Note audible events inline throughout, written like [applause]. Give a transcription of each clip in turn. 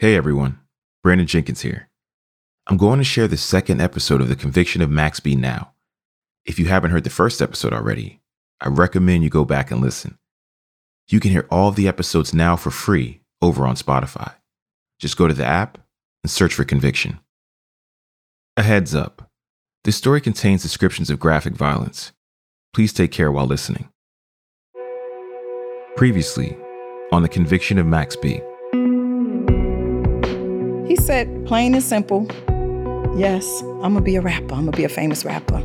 Hey everyone, Brandon Jenkins here. I'm going to share the second episode of The Conviction of Max B now. If you haven't heard the first episode already, I recommend you go back and listen. You can hear all of the episodes now for free over on Spotify. Just go to the app and search for Conviction. A heads up this story contains descriptions of graphic violence. Please take care while listening. Previously, on The Conviction of Max B. He said, plain and simple, yes, I'm gonna be a rapper. I'm gonna be a famous rapper.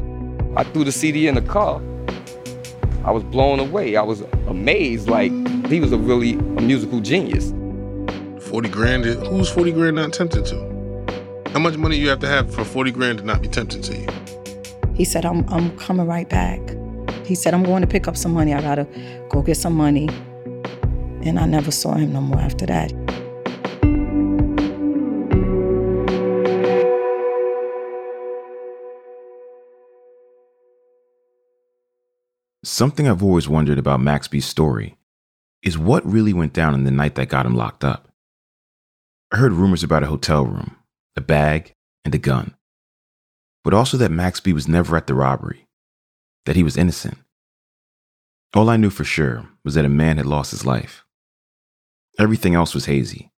I threw the CD in the car. I was blown away. I was amazed. Like he was a really a musical genius. 40 grand, who's 40 grand not tempted to? How much money you have to have for 40 grand to not be tempted to you? He said, I'm, I'm coming right back. He said, I'm going to pick up some money. I gotta go get some money. And I never saw him no more after that. Something I've always wondered about Max B's story is what really went down in the night that got him locked up. I heard rumors about a hotel room, a bag, and a gun, but also that Max B was never at the robbery, that he was innocent. All I knew for sure was that a man had lost his life. Everything else was hazy.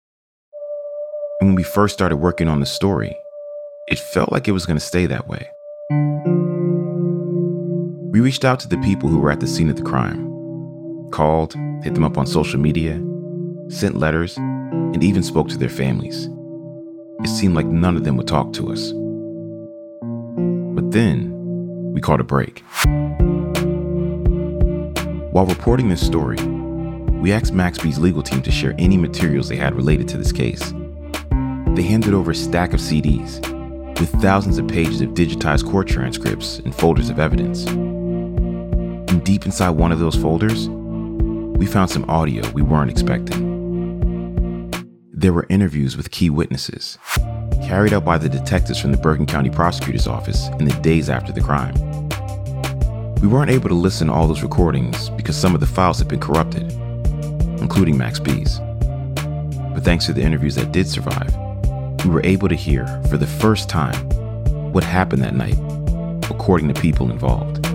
And when we first started working on the story, it felt like it was going to stay that way. We reached out to the people who were at the scene of the crime, called, hit them up on social media, sent letters, and even spoke to their families. It seemed like none of them would talk to us. But then, we caught a break. While reporting this story, we asked Max B's legal team to share any materials they had related to this case. They handed over a stack of CDs with thousands of pages of digitized court transcripts and folders of evidence. And deep inside one of those folders, we found some audio we weren't expecting. There were interviews with key witnesses, carried out by the detectives from the Bergen County Prosecutor's Office in the days after the crime. We weren't able to listen to all those recordings because some of the files had been corrupted, including Max B's. But thanks to the interviews that did survive, we were able to hear, for the first time, what happened that night, according to people involved.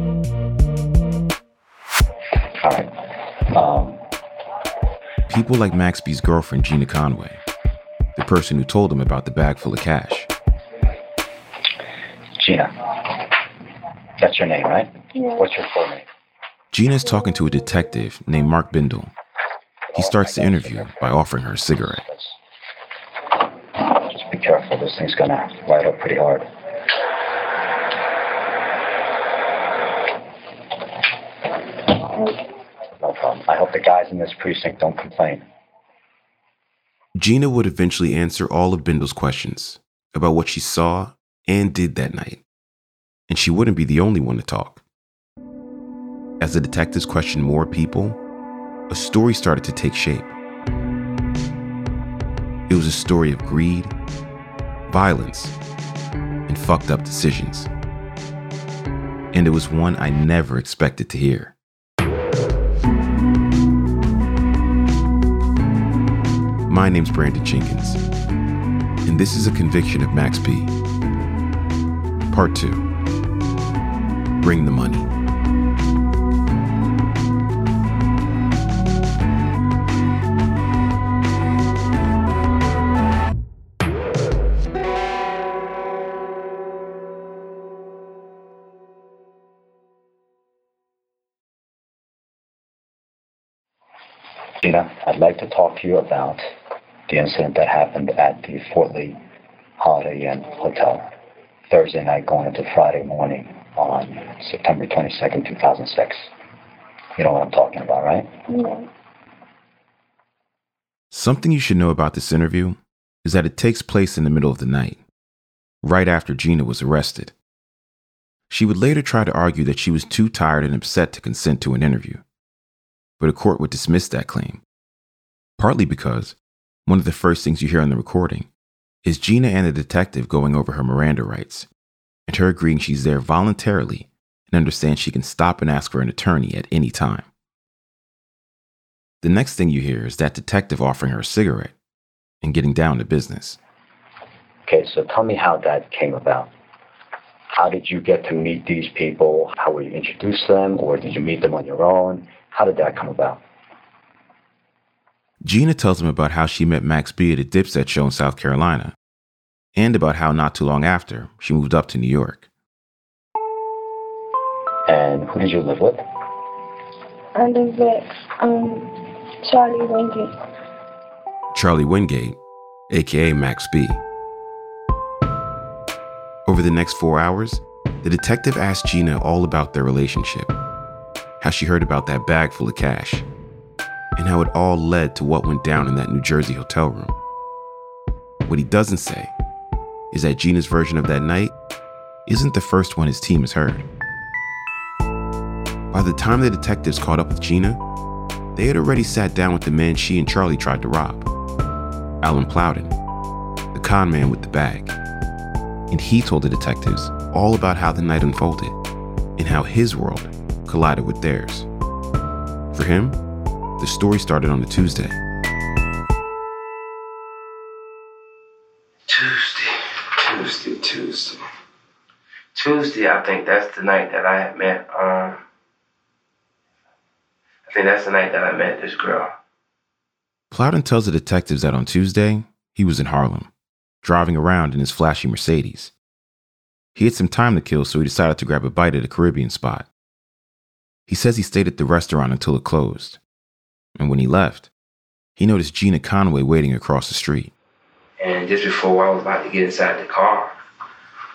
People like Max B's girlfriend, Gina Conway, the person who told him about the bag full of cash. Gina. That's your name, right? Yeah. What's your full name? Gina's talking to a detective named Mark Bindle. He starts the interview by offering her a cigarette. Just be careful. This thing's gonna light up pretty hard. No problem. I hope the guys in this precinct don't complain. Gina would eventually answer all of Bindle's questions about what she saw and did that night. And she wouldn't be the only one to talk. As the detectives questioned more people, a story started to take shape. It was a story of greed, violence, and fucked up decisions. And it was one I never expected to hear. My name's Brandon Jenkins, and this is a conviction of Max B. Part 2 Bring the Money. I'd like to talk to you about the incident that happened at the Fort Lee Holiday Inn Hotel Thursday night going into Friday morning on September 22nd, 2006. You know what I'm talking about, right? Yeah. Something you should know about this interview is that it takes place in the middle of the night, right after Gina was arrested. She would later try to argue that she was too tired and upset to consent to an interview, but a court would dismiss that claim, partly because one of the first things you hear on the recording is Gina and the detective going over her Miranda rights and her agreeing she's there voluntarily and understands she can stop and ask for an attorney at any time. The next thing you hear is that detective offering her a cigarette, and getting down to business. Okay, so tell me how that came about. How did you get to meet these people? How were you introduced to them, or did you meet them on your own? How did that come about? Gina tells him about how she met Max B at a Dipset show in South Carolina, and about how not too long after, she moved up to New York. And who did you live with? I live with um, Charlie Wingate. Charlie Wingate, aka Max B. Over the next four hours, the detective asked Gina all about their relationship, how she heard about that bag full of cash, and how it all led to what went down in that New Jersey hotel room. What he doesn't say is that Gina's version of that night isn't the first one his team has heard. By the time the detectives caught up with Gina, they had already sat down with the man she and Charlie tried to rob, Alan Plowden, the con man with the bag. And he told the detectives all about how the night unfolded and how his world collided with theirs. For him, the story started on a Tuesday. Tuesday, Tuesday, Tuesday. Tuesday, I think that's the night that I had met, um, I think that's the night that I met this girl. Plowden tells the detectives that on Tuesday, he was in Harlem, driving around in his flashy Mercedes. He had some time to kill, so he decided to grab a bite at a Caribbean spot. He says he stayed at the restaurant until it closed. And when he left, he noticed Gina Conway waiting across the street. And just before I was about to get inside the car,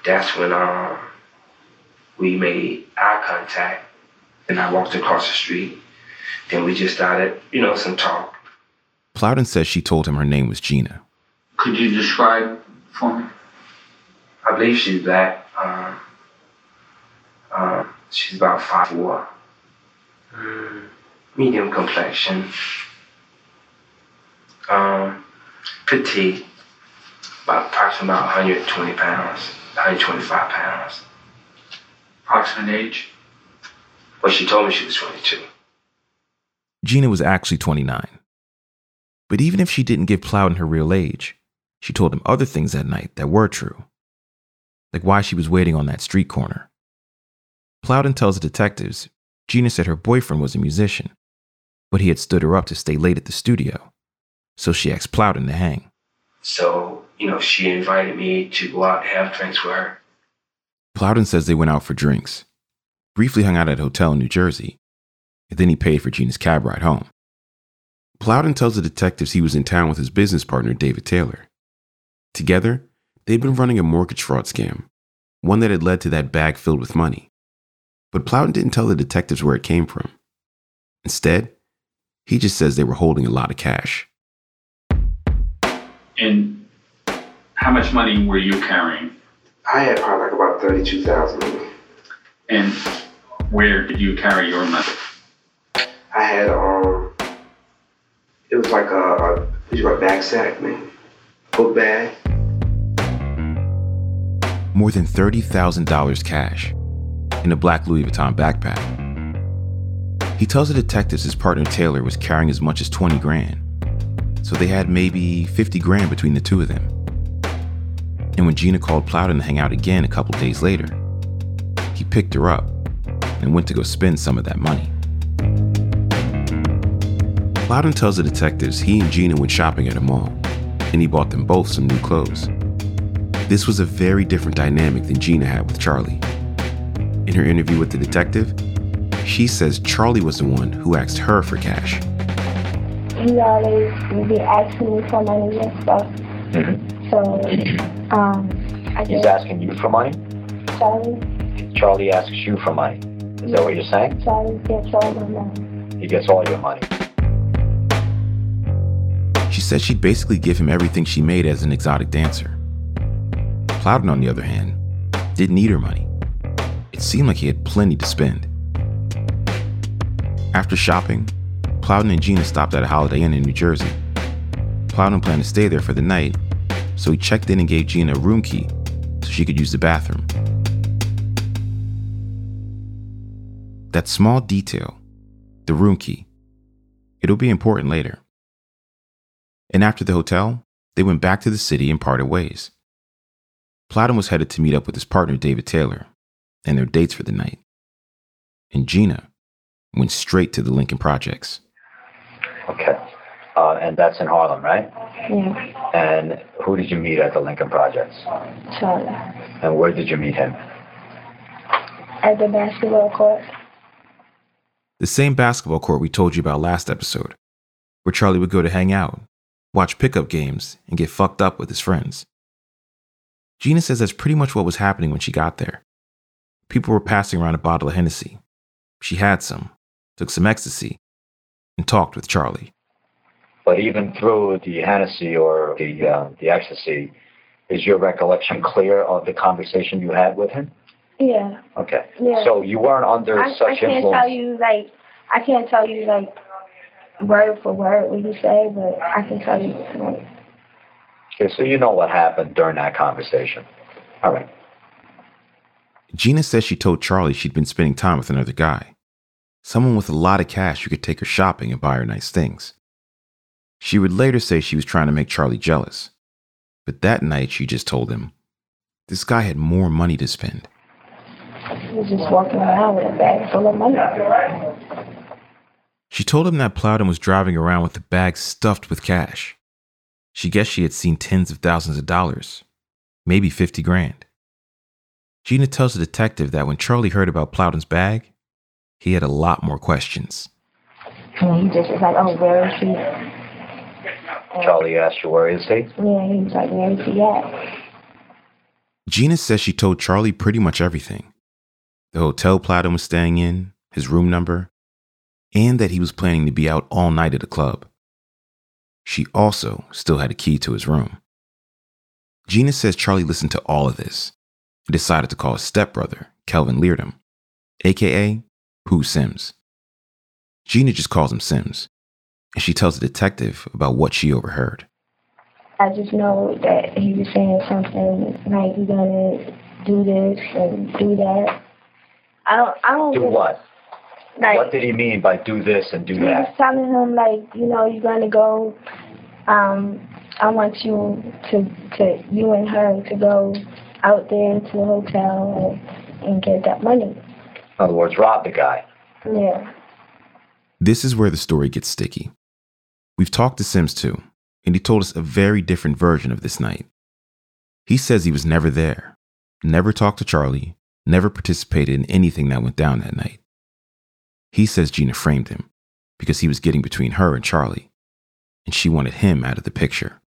that's when um, we made eye contact. And I walked across the street. Then we just started, you know, some talk. Plowden says she told him her name was Gina. Could you describe for me? I believe she's black. Um, um, she's about five four. Mm, medium complexion. Um, petite. About approximately about 120 pounds, 125 pounds. Approximate age? Well, she told me she was 22. Gina was actually 29. But even if she didn't give Plowden her real age, she told him other things that night that were true, like why she was waiting on that street corner. Plowden tells the detectives Gina said her boyfriend was a musician, but he had stood her up to stay late at the studio, so she asked Plowden to hang. So, you know, she invited me to go out and have drinks with her. Plowden says they went out for drinks, briefly hung out at a hotel in New Jersey, and then he paid for Gina's cab ride home. Plowden tells the detectives he was in town with his business partner, David Taylor. Together, they'd been running a mortgage fraud scam, one that had led to that bag filled with money. But Plowden didn't tell the detectives where it came from. Instead, he just says they were holding a lot of cash. And how much money were you carrying? I had probably like about 32,000 with. And where did you carry your money? I had, um, it was like a, a, it was like a back sack, man. Book bag. More than $30,000 cash in a black Louis Vuitton backpack. He tells the detectives his partner Taylor was carrying as much as 20 grand. So they had maybe 50 grand between the two of them. And when Gina called Plowden to hang out again a couple days later, he picked her up and went to go spend some of that money. Plowden tells the detectives he and Gina went shopping at a mall, and he bought them both some new clothes. This was a very different dynamic than Gina had with Charlie. In her interview with the detective, she says Charlie was the one who asked her for cash. He always would be asking me for money and stuff. Mm-hmm. So, [clears throat] um, I He's asking you for money? Charlie, Charlie asks you for money. Is that what you're saying? Charlie gets all my money. He gets all your money. She said she'd basically give him everything she made as an exotic dancer. Plowden, on the other hand, didn't need her money. It seemed like he had plenty to spend. After shopping, Plowden and Gina stopped at a Holiday Inn in New Jersey. Plowden planned to stay there for the night, so he checked in and gave Gina a room key so she could use the bathroom. That small detail, the room key, it'll be important later. And after the hotel, they went back to the city and parted ways. Plowden was headed to meet up with his partner, David Taylor, and their dates for the night. And Gina went straight to the Lincoln Projects. Okay. Uh, and that's in Harlem, right? Yeah, And who did you meet at the Lincoln Projects? Charlie. And where did you meet him? At the basketball court. The same basketball court we told you about last episode, where Charlie would go to hang out, watch pickup games, and get fucked up with his friends. Gina says that's pretty much what was happening when she got there. People were passing around a bottle of Hennessy. She had some, took some ecstasy, and talked with Charlie. But even through the Hennessy or the uh, the ecstasy, is your recollection clear of the conversation you had with him? Yeah. Okay. Yeah. So you weren't under I, such I can't influence. tell you like I can't tell you like word for word what you say, but I can tell you like Okay, so you know what happened during that conversation. All right. Gina says she told Charlie she'd been spending time with another guy, someone with a lot of cash who could take her shopping and buy her nice things. She would later say she was trying to make Charlie jealous, but that night she just told him this guy had more money to spend. he was just walking around with a bag full of money. She told him that Plowden was driving around with a bag stuffed with cash. She guessed she had seen tens of thousands of dollars, maybe 50 grand. Gina tells the detective that when Charlie heard about Plowden's bag, he had a lot more questions. And he just was like, Oh, where is he? And, Charlie asked you where is he? Yeah, he was like, Where is he at? Gina says she told Charlie pretty much everything the hotel Plowden was staying in, his room number, and that he was planning to be out all night at a club. She also still had a key to his room. Gina says Charlie listened to all of this and decided to call his stepbrother, Kelvin Leerdam, aka Pooh Sims. Gina just calls him Sims, and she tells the detective about what she overheard. I just know that he was saying something like you're gonna do this and do that. I don't I don't Do really- what? like What did he mean by do this and do he was that? telling him like, you know, you're gonna go um I want you to to you and her to go out there to the hotel and, and get that money. In other words, rob the guy. Yeah. This is where the story gets sticky. We've talked to Sims too, and he told us a very different version of this night. He says he was never there, never talked to Charlie, never participated in anything that went down that night. He says Gina framed him because he was getting between her and Charlie, and she wanted him out of the picture.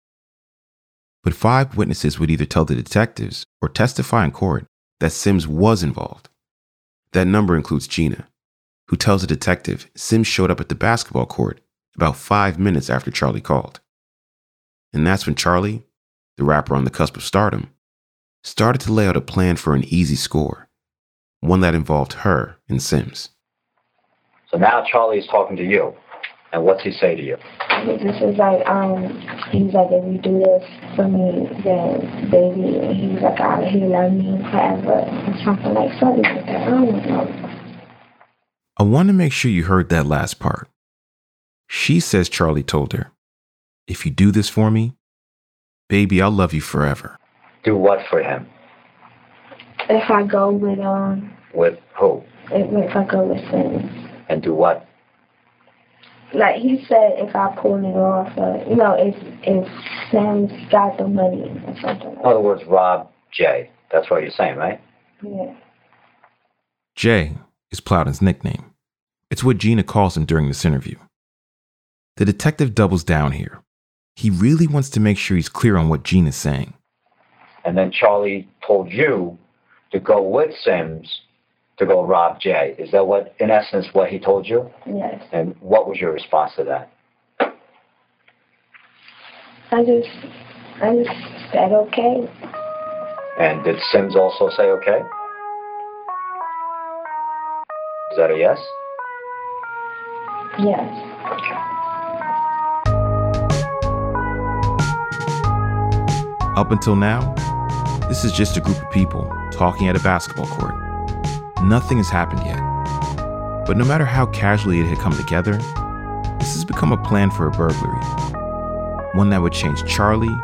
But five witnesses would either tell the detectives or testify in court that Sims was involved. That number includes Gina, who tells a detective Sims showed up at the basketball court about five minutes after Charlie called. And that's when Charlie, the rapper on the cusp of stardom, started to lay out a plan for an easy score, one that involved her and Sims. So now Charlie's talking to you. And what's he say to you? He just was like, um, he was like, if you do this for me, then baby, and he was like, I'll he love me forever, or something like something like that. I don't know. I want to make sure you heard that last part. She says Charlie told her, If you do this for me, baby, I'll love you forever. Do what for him? If I go with um, With who? if, if I go with him. And do what? Like he said, if I pull it off, uh, you know, if if Sam's got the money or something. In other words, rob Jay. That's what you're saying, right? Yeah. Jay is Plowden's nickname. It's what Gina calls him during this interview. The detective doubles down here. He really wants to make sure he's clear on what Gina's saying. And then Charlie told you to go with Sims to go rob Jay. Is that what, in essence, what he told you? Yes. And what was your response to that? I just, I just said okay. And did Sims also say okay? Is that a yes? Yes. Up until now, this is just a group of people talking at a basketball court. Nothing has happened yet. But no matter how casually it had come together, this has become a plan for a burglary. One that would change Charlie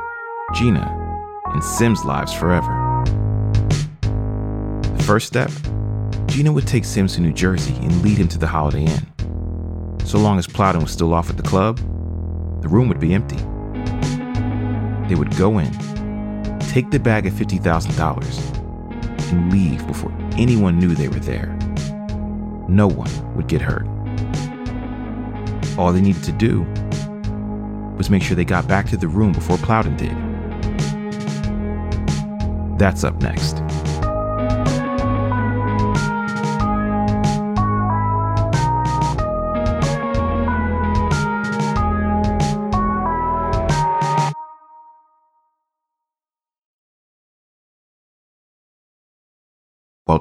Gina, and Sim's lives forever. The first step Gina would take Sims to New Jersey and lead him to the Holiday Inn. So long as Plowden was still off at the club, the room would be empty. They would go in, take the bag of $50,000, and leave before anyone knew they were there. No one would get hurt. All they needed to do was make sure they got back to the room before Plowden did. That's up next.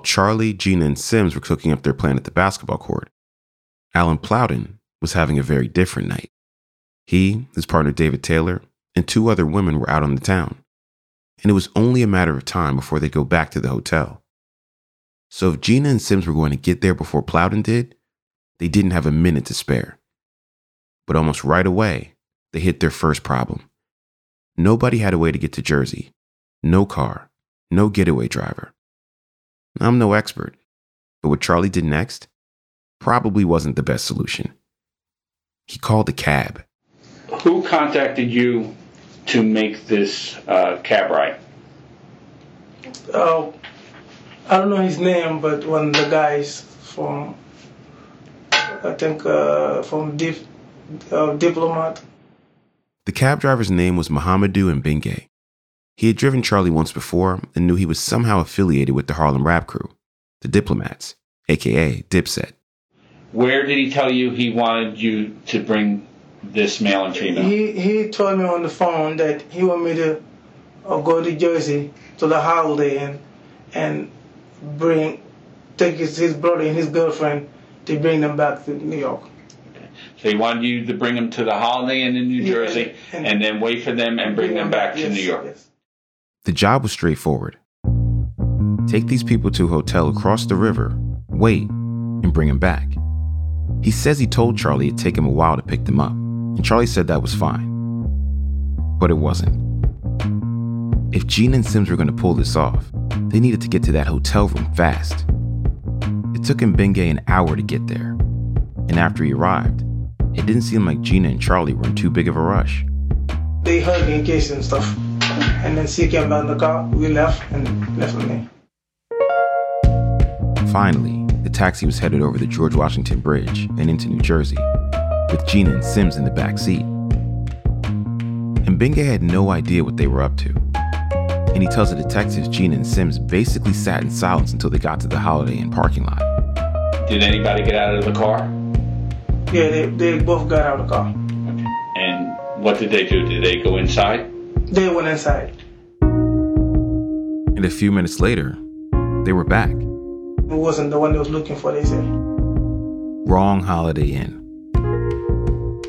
Charlie, Gina, and Sims were cooking up their plan at the basketball court, Alan Plowden was having a very different night. He, his partner David Taylor, and two other women were out on the town, and it was only a matter of time before they'd go back to the hotel. So if Gina and Sims were going to get there before Plowden did, they didn't have a minute to spare. But almost right away, they hit their first problem. Nobody had a way to get to Jersey. No car, no getaway driver. I'm no expert, but what Charlie did next probably wasn't the best solution. He called a cab. Who contacted you to make this uh, cab ride? Uh, I don't know his name, but one of the guys from, I think, uh, from Dip, uh, Diplomat. The cab driver's name was Mohamedou Mbenge. He had driven Charlie once before and knew he was somehow affiliated with the Harlem rap crew, the Diplomats, aka Dipset. Where did he tell you he wanted you to bring this male and female? He he told me on the phone that he wanted me to uh, go to Jersey to the Holiday Inn and bring take his, his brother and his girlfriend to bring them back to New York. So he wanted you to bring them to the Holiday Inn in New Yeah, Jersey and- and, then wait for them and bring them back to yes, New York. yes. The job was straightforward take these people to a hotel across the river, wait, and bring them back. He says he told Charlie it'd take him a while to pick them up, and Charlie said that was fine. But it wasn't. If Gene and Sims were going to pull this off, they needed to get to that hotel room fast. It took him Mbenge an hour to get there, and after he arrived, it didn't seem like Gina and Charlie were in too big of a rush. They hugged and kissed and stuff. And then she came back in the car. We left and left with me. Finally, the taxi was headed over the George Washington Bridge and into New Jersey, with Gina and Sims in the back seat. And Mbenge had no idea what they were up to. And he tells the detectives Gina and Sims basically sat in silence until they got to the Holiday Inn parking lot. Did anybody get out of the car? Yeah, they, they both got out of the car. And what did they do? Did they go inside? They went inside. And a few minutes later, they were back. It wasn't the one they was looking for, they said. Wrong Holiday Inn.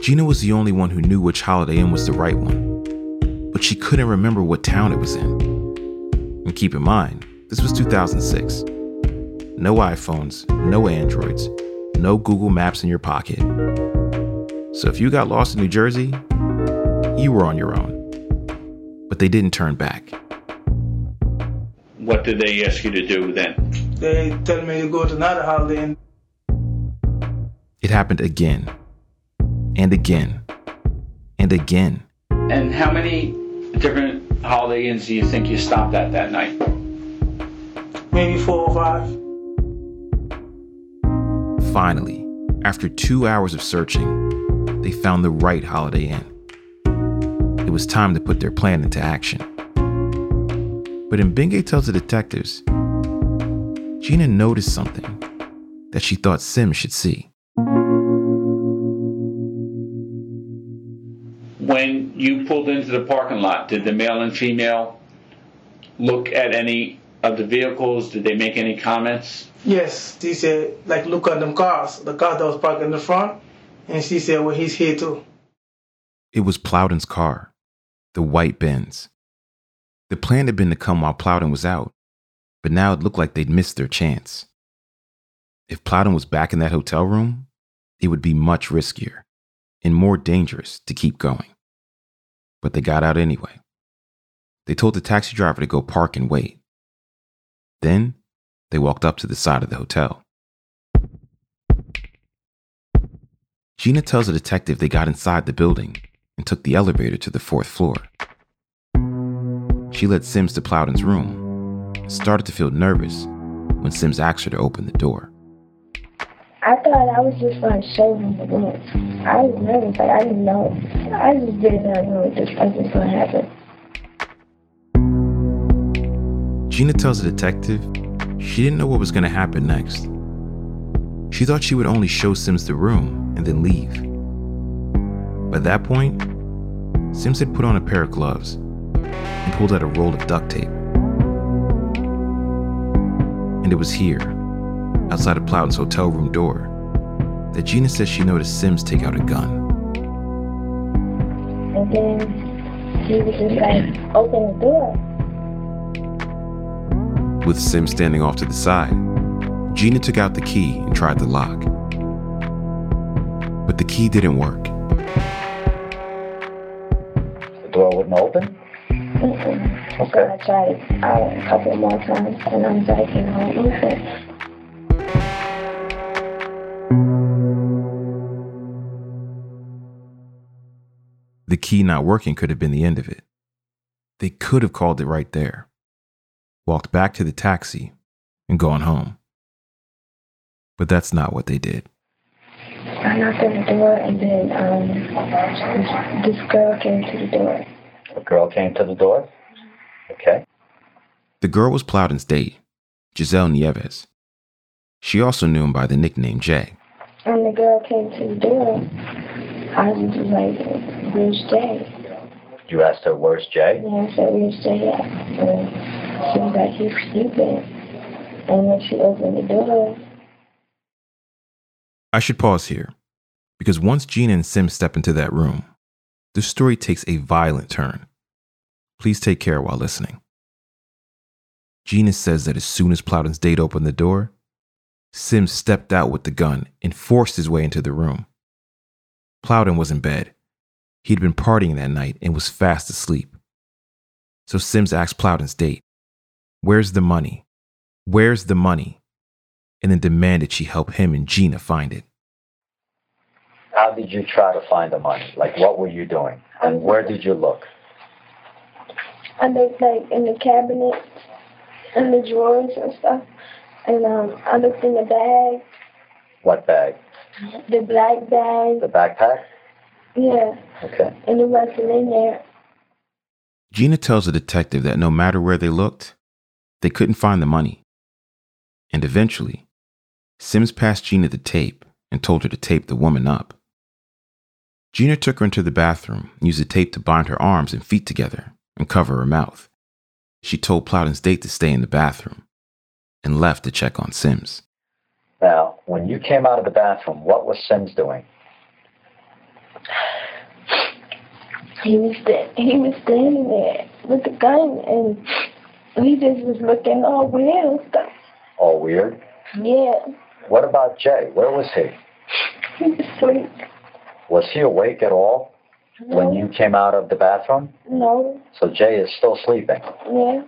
Gina was the only one who knew which Holiday Inn was the right one, but she couldn't remember what town it was in. And keep in mind, this was 2006. No iPhones, no Androids, no Google Maps in your pocket. So if you got lost in New Jersey, you were on your own. But they didn't turn back. What did they ask you to do then? They tell me to go to another holiday Inn. It happened again, and again, and again. And how many different Holiday Inns do you think you stopped at that night? maybe four or five. Finally, after two hours of searching, they found the right Holiday Inn. It was time to put their plan into action. But Mbenge tells the detectives, Gina noticed something that she thought Sim should see. When you pulled into the parking lot, did the male and female look at any of the vehicles? Did they make any comments? Yes, she said, like, look at them cars. The car that was parked in the front. And she said, well, he's here too. It was Plowden's car, the white Benz. The plan had been to come while Plowden was out, but now it looked like they'd missed their chance. If Plowden was back in that hotel room, it would be much riskier and more dangerous to keep going. But they got out anyway. They told the taxi driver to go park and wait. Then they walked up to the side of the hotel. Gina tells the detective they got inside the building and took the elevator to the fourth floor. She led Sims to Plowden's room and started to feel nervous when Sims asked her to open the door. I thought I was just gonna show him the room. I was nervous, like I didn't know. I just did not know what this was gonna happen. Gina tells the detective she didn't know what was going to happen next. She thought she would only show Sims the room and then leave. By that point, Sims had put on a pair of gloves and pulled out a roll of duct tape. And it was here, outside of Plowden's hotel room door, that Gina says she noticed Sims take out a gun. And then he was just like, open the door. With Sims standing off to the side, Gina took out the key and tried the lock. But the key didn't work. Door wouldn't open? Mm-mm. Okay. So I tried it out a couple more times and I'm like, you know, open. The key not working could have been the end of it. They could have called it right there, walked back to the taxi, and gone home. But that's not what they did. I knocked on the door and then um, this, this girl came to the door. A girl came to the door? Okay. The girl was Plowden's date, Giselle Nieves. She also knew him by the nickname Jay. And the girl came to the door. I was just like, where's Jay? You asked her, where's Jay? And I said, where's Jay at? And she was like, he's sleeping. And then she opened the door. I should pause here, because once Gina and Sim step into that room, the story takes a violent turn. Please take care while listening. Gina says that as soon as Plowden's date opened the door, Sims stepped out with the gun and forced his way into the room. Plowden was in bed. He'd been partying that night and was fast asleep. So Sims asked Plowden's date, Where's the money? Where's the money? And then demanded she help him and Gina find it. How did you try to find the money? Like, what were you doing? And where did you look? I looked like in the cabinet, in the drawers and stuff. And um, I looked in the bag, What bag? the black bag. The backpack? Yeah, Okay. and it wasn't in there. Gina tells the detective that no matter where they looked, they couldn't find the money. And eventually, Sims passed Gina the tape and told her to tape the woman up. Gina took her into the bathroom and used the tape to bind her arms and feet together and cover her mouth. She told Plowden's date to stay in the bathroom and left to check on Sims. Now, when you came out of the bathroom, what was Sims doing? He was sta- he was standing there with the gun, and he just was looking all weird and stuff. All weird? Yeah, What about Jay? Where was he? he was asleep. Was he awake at all when you came out of the bathroom? No, So Jay is still sleeping. yeah.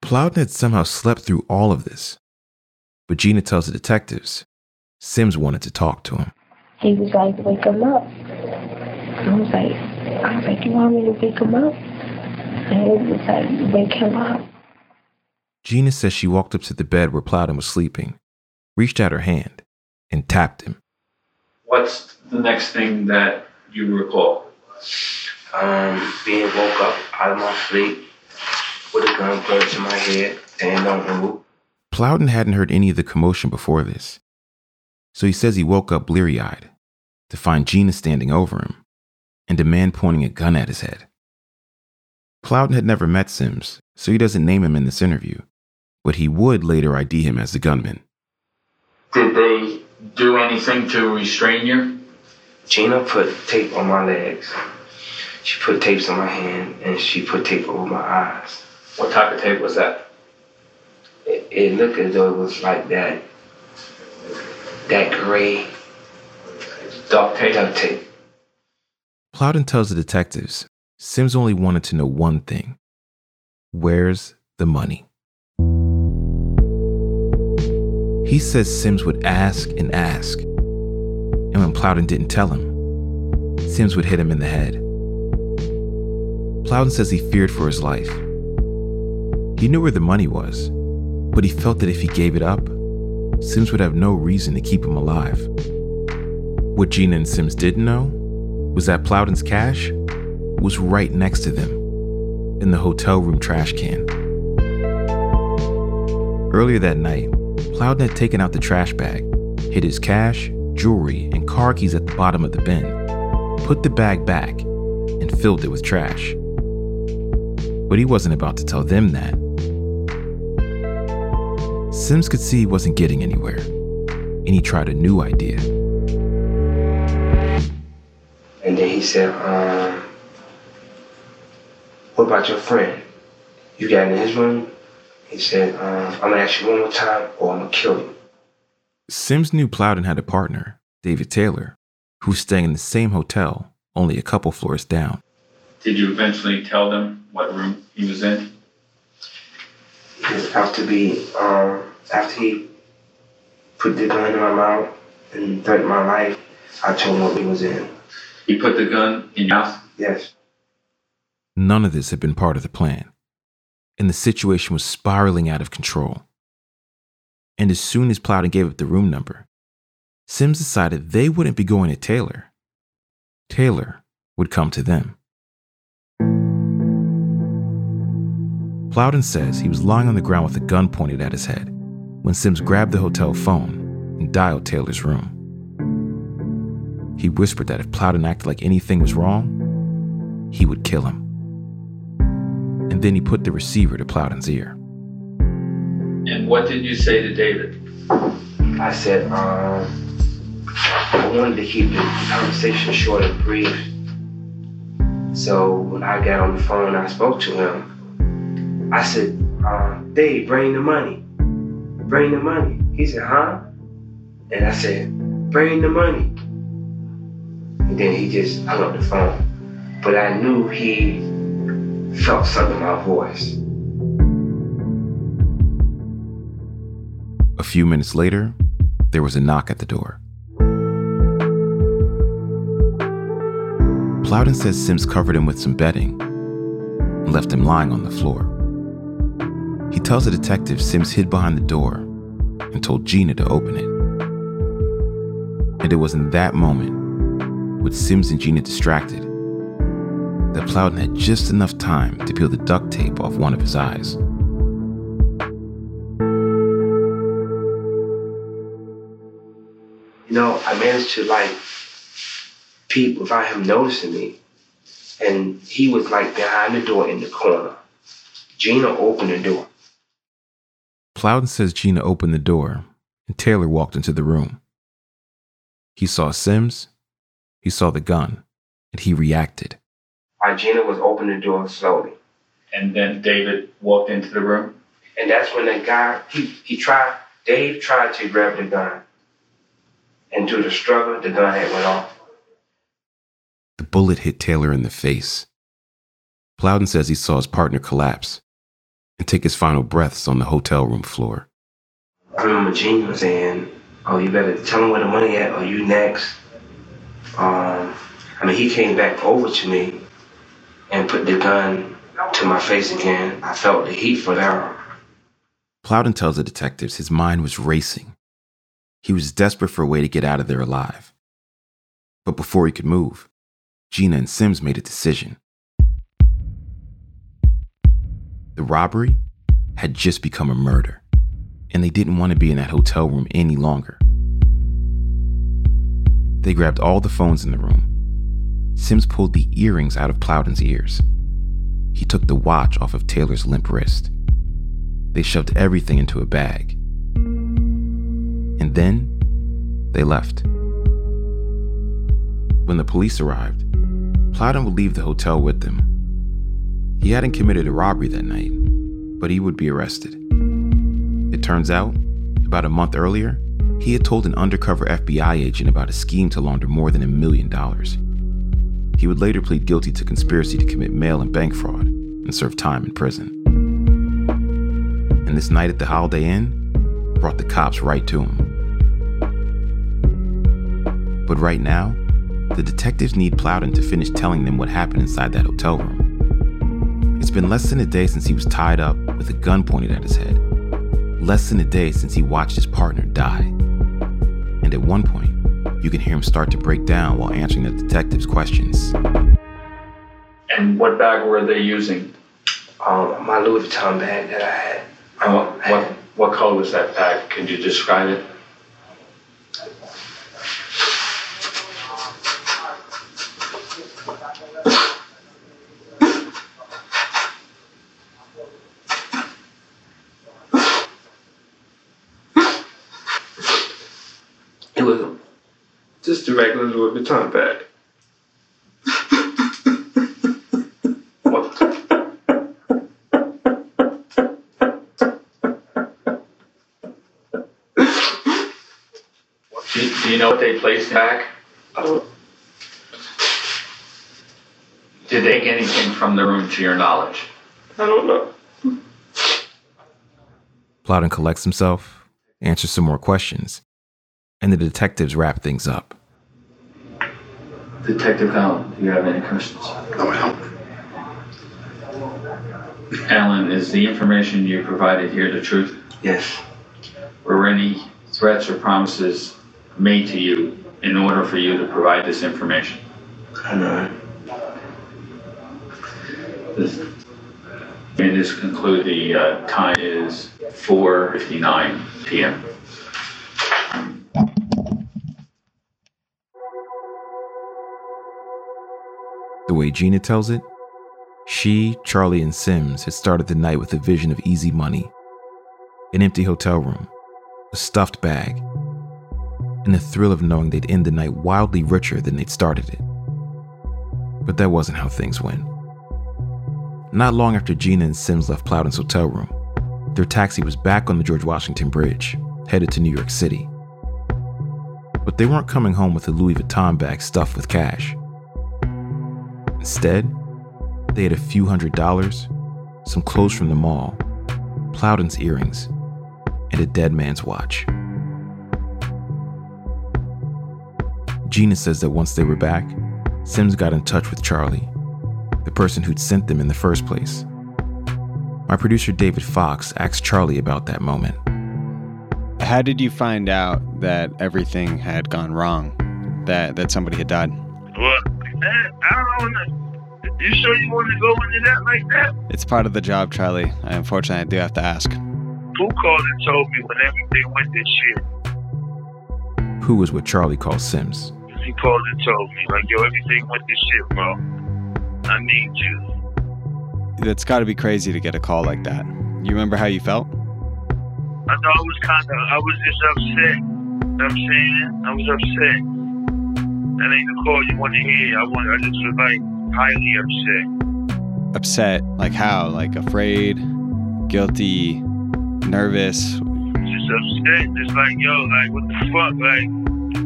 Plowden had somehow slept through all of this. But Gina tells the detectives Sims wanted to talk to him. He was like, wake him up. I was like, I was like, you want me to wake him up? And he was like, wake him up. Gina says she walked up to the bed where Plowden was sleeping, reached out her hand, and tapped him. What's the next thing that you recall? Um, being woke up out of my sleep with a gun pointed to my head and don't move. Plowden hadn't heard any of the commotion before this, so he says he woke up bleary eyed to find Gina standing over him and a man pointing a gun at his head. Plowden had never met Sims, so he doesn't name him in this interview, but he would later ID him as the gunman. Did they do anything to restrain you? Gina put tape on my legs. She put tapes on my hand and she put tape over my eyes. What type of tape was that? It, it looked as though it was like that, that gray Duct tape. duct tape. Plowden tells the detectives Sims only wanted to know one thing Where's the money? He says Sims would ask and ask. And when Plowden didn't tell him, Sims would hit him in the head. Plowden says he feared for his life. He knew where the money was, but he felt that if he gave it up, Sims would have no reason to keep him alive. What Gina and Sims didn't know was that Plowden's cash was right next to them in the hotel room trash can. Earlier that night, Plowden had taken out the trash bag, hid his cash, jewelry, and car keys at the bottom of the bin, put the bag back, and filled it with trash. But he wasn't about to tell them that. Sims could see he wasn't getting anywhere, and he tried a new idea. And then he said, um, what about your friend? You got in his room? He said, um, I'm gonna ask you one more time or I'm gonna kill you. Sims knew Plowden had a partner, David Taylor, who was staying in the same hotel, only a couple floors down. Did you eventually tell them what room he was in? After be, um, after he put the gun in my mouth and threatened my life, I told him what he was in. He put the gun in your mouth? Yes. None of this had been part of the plan, and the situation was spiraling out of control. And as soon as Plowden gave up the room number, Sims decided they wouldn't be going to Taylor. Taylor would come to them. Plowden says he was lying on the ground with a gun pointed at his head when Sims grabbed the hotel phone and dialed Taylor's room. He whispered that if Plowden acted like anything was wrong, he would kill him. And then he put the receiver to Plowden's ear. And what did you say to David? I said, um, I wanted to keep the conversation short and brief. So when I got on the phone, I spoke to him. I said, um, Dave, bring the money. Bring the money. He said, huh? And I said, bring the money. And then he just hung up the phone. But I knew he felt something in my voice. A few minutes later, there was a knock at the door. Plowden says Sims covered him with some bedding and left him lying on the floor. He tells the detective Sims hid behind the door and told Gina to open it. And it was in that moment, with Sims and Gina distracted, that Plowden had just enough time to peel the duct tape off one of his eyes. You know, I managed to like peep without him noticing me. And he was like behind the door in the corner. Gina opened the door. Plowden says Gina opened the door and Taylor walked into the room. He saw Sims, he saw the gun, and he reacted. While Gina was opening the door slowly. And then David walked into the room? And that's when the guy, he, he tried, Dave tried to grab the gun. And through the struggle, the gun had went off. The bullet hit Taylor in the face. Plowden says he saw his partner collapse and take his final breaths on the hotel room floor. I remember Gina saying, Oh, you better tell him where the money at, or you next. Um, I mean, he came back over to me and put the gun to my face again. I felt the heat for that. Plowden tells the detectives his mind was racing. He was desperate for a way to get out of there alive. But before he could move, Gina and Sims made a decision. The robbery had just become a murder, and they didn't want to be in that hotel room any longer. They grabbed all the phones in the room. Sims pulled the earrings out of Plowden's ears. He took the watch off of Taylor's limp wrist. They shoved everything into a bag. And then they left. When the police arrived, Plowden would leave the hotel with them he hadn't committed a robbery that night, but he would be arrested. It turns out, about a month earlier, he had told an undercover FBI agent about a scheme to launder more than a million dollars. He would later plead guilty to conspiracy to commit mail and bank fraud and serve time in prison. And this night at the Holiday Inn brought the cops right to him. But right now, the detectives need Plowden to finish telling them what happened inside that hotel room. It's been less than a day since he was tied up with a gun pointed at his head. Less than a day since he watched his partner die. And at one point, you can hear him start to break down while answering the detective's questions. And what bag were they using? Um, my Louis Vuitton bag that I had. And what, what, what color was that bag? Can you describe it? It was just a regular Louis Vuitton bag. Do, do you know what they placed back? the? I don't. Did they get anything from the room to your knowledge? I don't know. Plowden collects himself, answers some more questions, and the detectives wrap things up. Detective Allen, do you have any questions? No, I don't. Alan, is the information you provided here the truth? Yes. Were any threats or promises made to you in order for you to provide this information? I know. This, may this conclude the uh, time is 4.59 p.m. The way Gina tells it, she, Charlie, and Sims had started the night with a vision of easy money, an empty hotel room, a stuffed bag, and the thrill of knowing they'd end the night wildly richer than they'd started it. But that wasn't how things went. Not long after Gina and Sims left Plowden's hotel room, their taxi was back on the George Washington Bridge, headed to New York City. But they weren't coming home with a Louis Vuitton bag stuffed with cash. Instead, they had a few hundred dollars, some clothes from the mall, Plowden's earrings, and a dead man's watch. Gina says that once they were back, Sims got in touch with Charlie, the person who'd sent them in the first place. My producer David Fox asked Charlie about that moment. How did you find out that everything had gone wrong? That that somebody had died? Well, man, I don't know. You sure you want to go into that like that? It's part of the job, Charlie. I, unfortunately, I do have to ask. Who called and told me when everything went this shit? Who was what Charlie calls Sims. He called and told me, like, yo, everything went this shit, bro. I need you. That's got to be crazy to get a call like that. You remember how you felt? I know I was kind of, I was just upset. You know what I'm saying? I was upset. That ain't the call you want to hear. I want, I just was like highly upset. Upset? Like how? Like afraid, guilty, nervous? Just upset. Just like, yo, like, what the fuck? Like,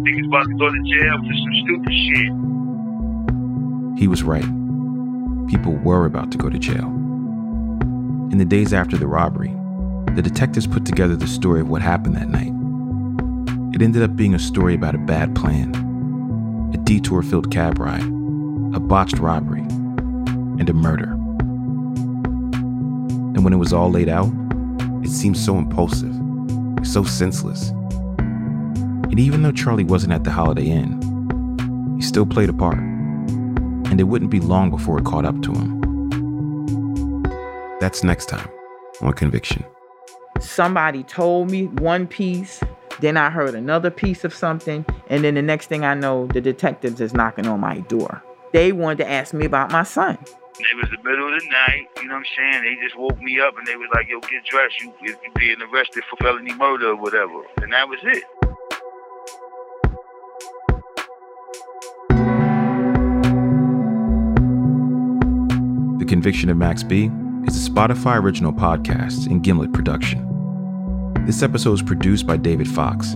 niggas about to go to jail for some stupid shit. He was right. People were about to go to jail. In the days after the robbery, the detectives put together the story of what happened that night. It ended up being a story about a bad plan, a detour filled cab ride, a botched robbery, and a murder. And when it was all laid out, it seemed so impulsive, so senseless. And even though Charlie wasn't at the Holiday Inn, he still played a part. And it wouldn't be long before it caught up to him. That's next time on Conviction. Somebody told me one piece, then I heard another piece of something, and then the next thing I know, the detectives is knocking on my door. They wanted to ask me about my son. It was the middle of the night, you know what I'm saying? They just woke me up and they was like, yo, get dressed. You, you being arrested for felony murder or whatever. And that was it. The Conviction of Max B is a Spotify original podcast and Gimlet production. This episode is produced by David Fox.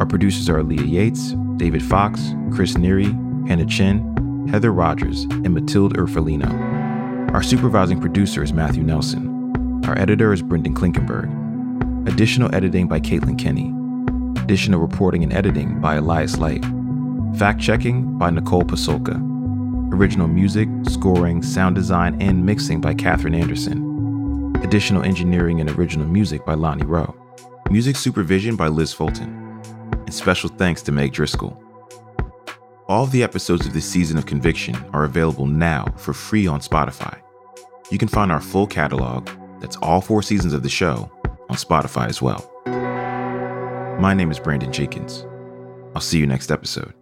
Our producers are Leah Yates, David Fox, Chris Neary, Hannah Chinn, Heather Rogers, and Matilde Urfolino. Our supervising producer is Matthew Nelson. Our editor is Brendan Klinkenberg. Additional editing by Caitlin Kenney. Additional reporting and editing by Elias Leight. Fact checking by Nicole Pasulka. Original music, scoring, sound design, and mixing by Katherine Anderson. Additional engineering and original music by Lonnie Rowe. Music supervision by Liz Fulton. And special thanks to Meg Driscoll. All of the episodes of this season of Conviction are available now for free on Spotify. You can find our full catalog, that's all four seasons of the show, on Spotify as well. My name is Brandon Jenkins. I'll see you next episode.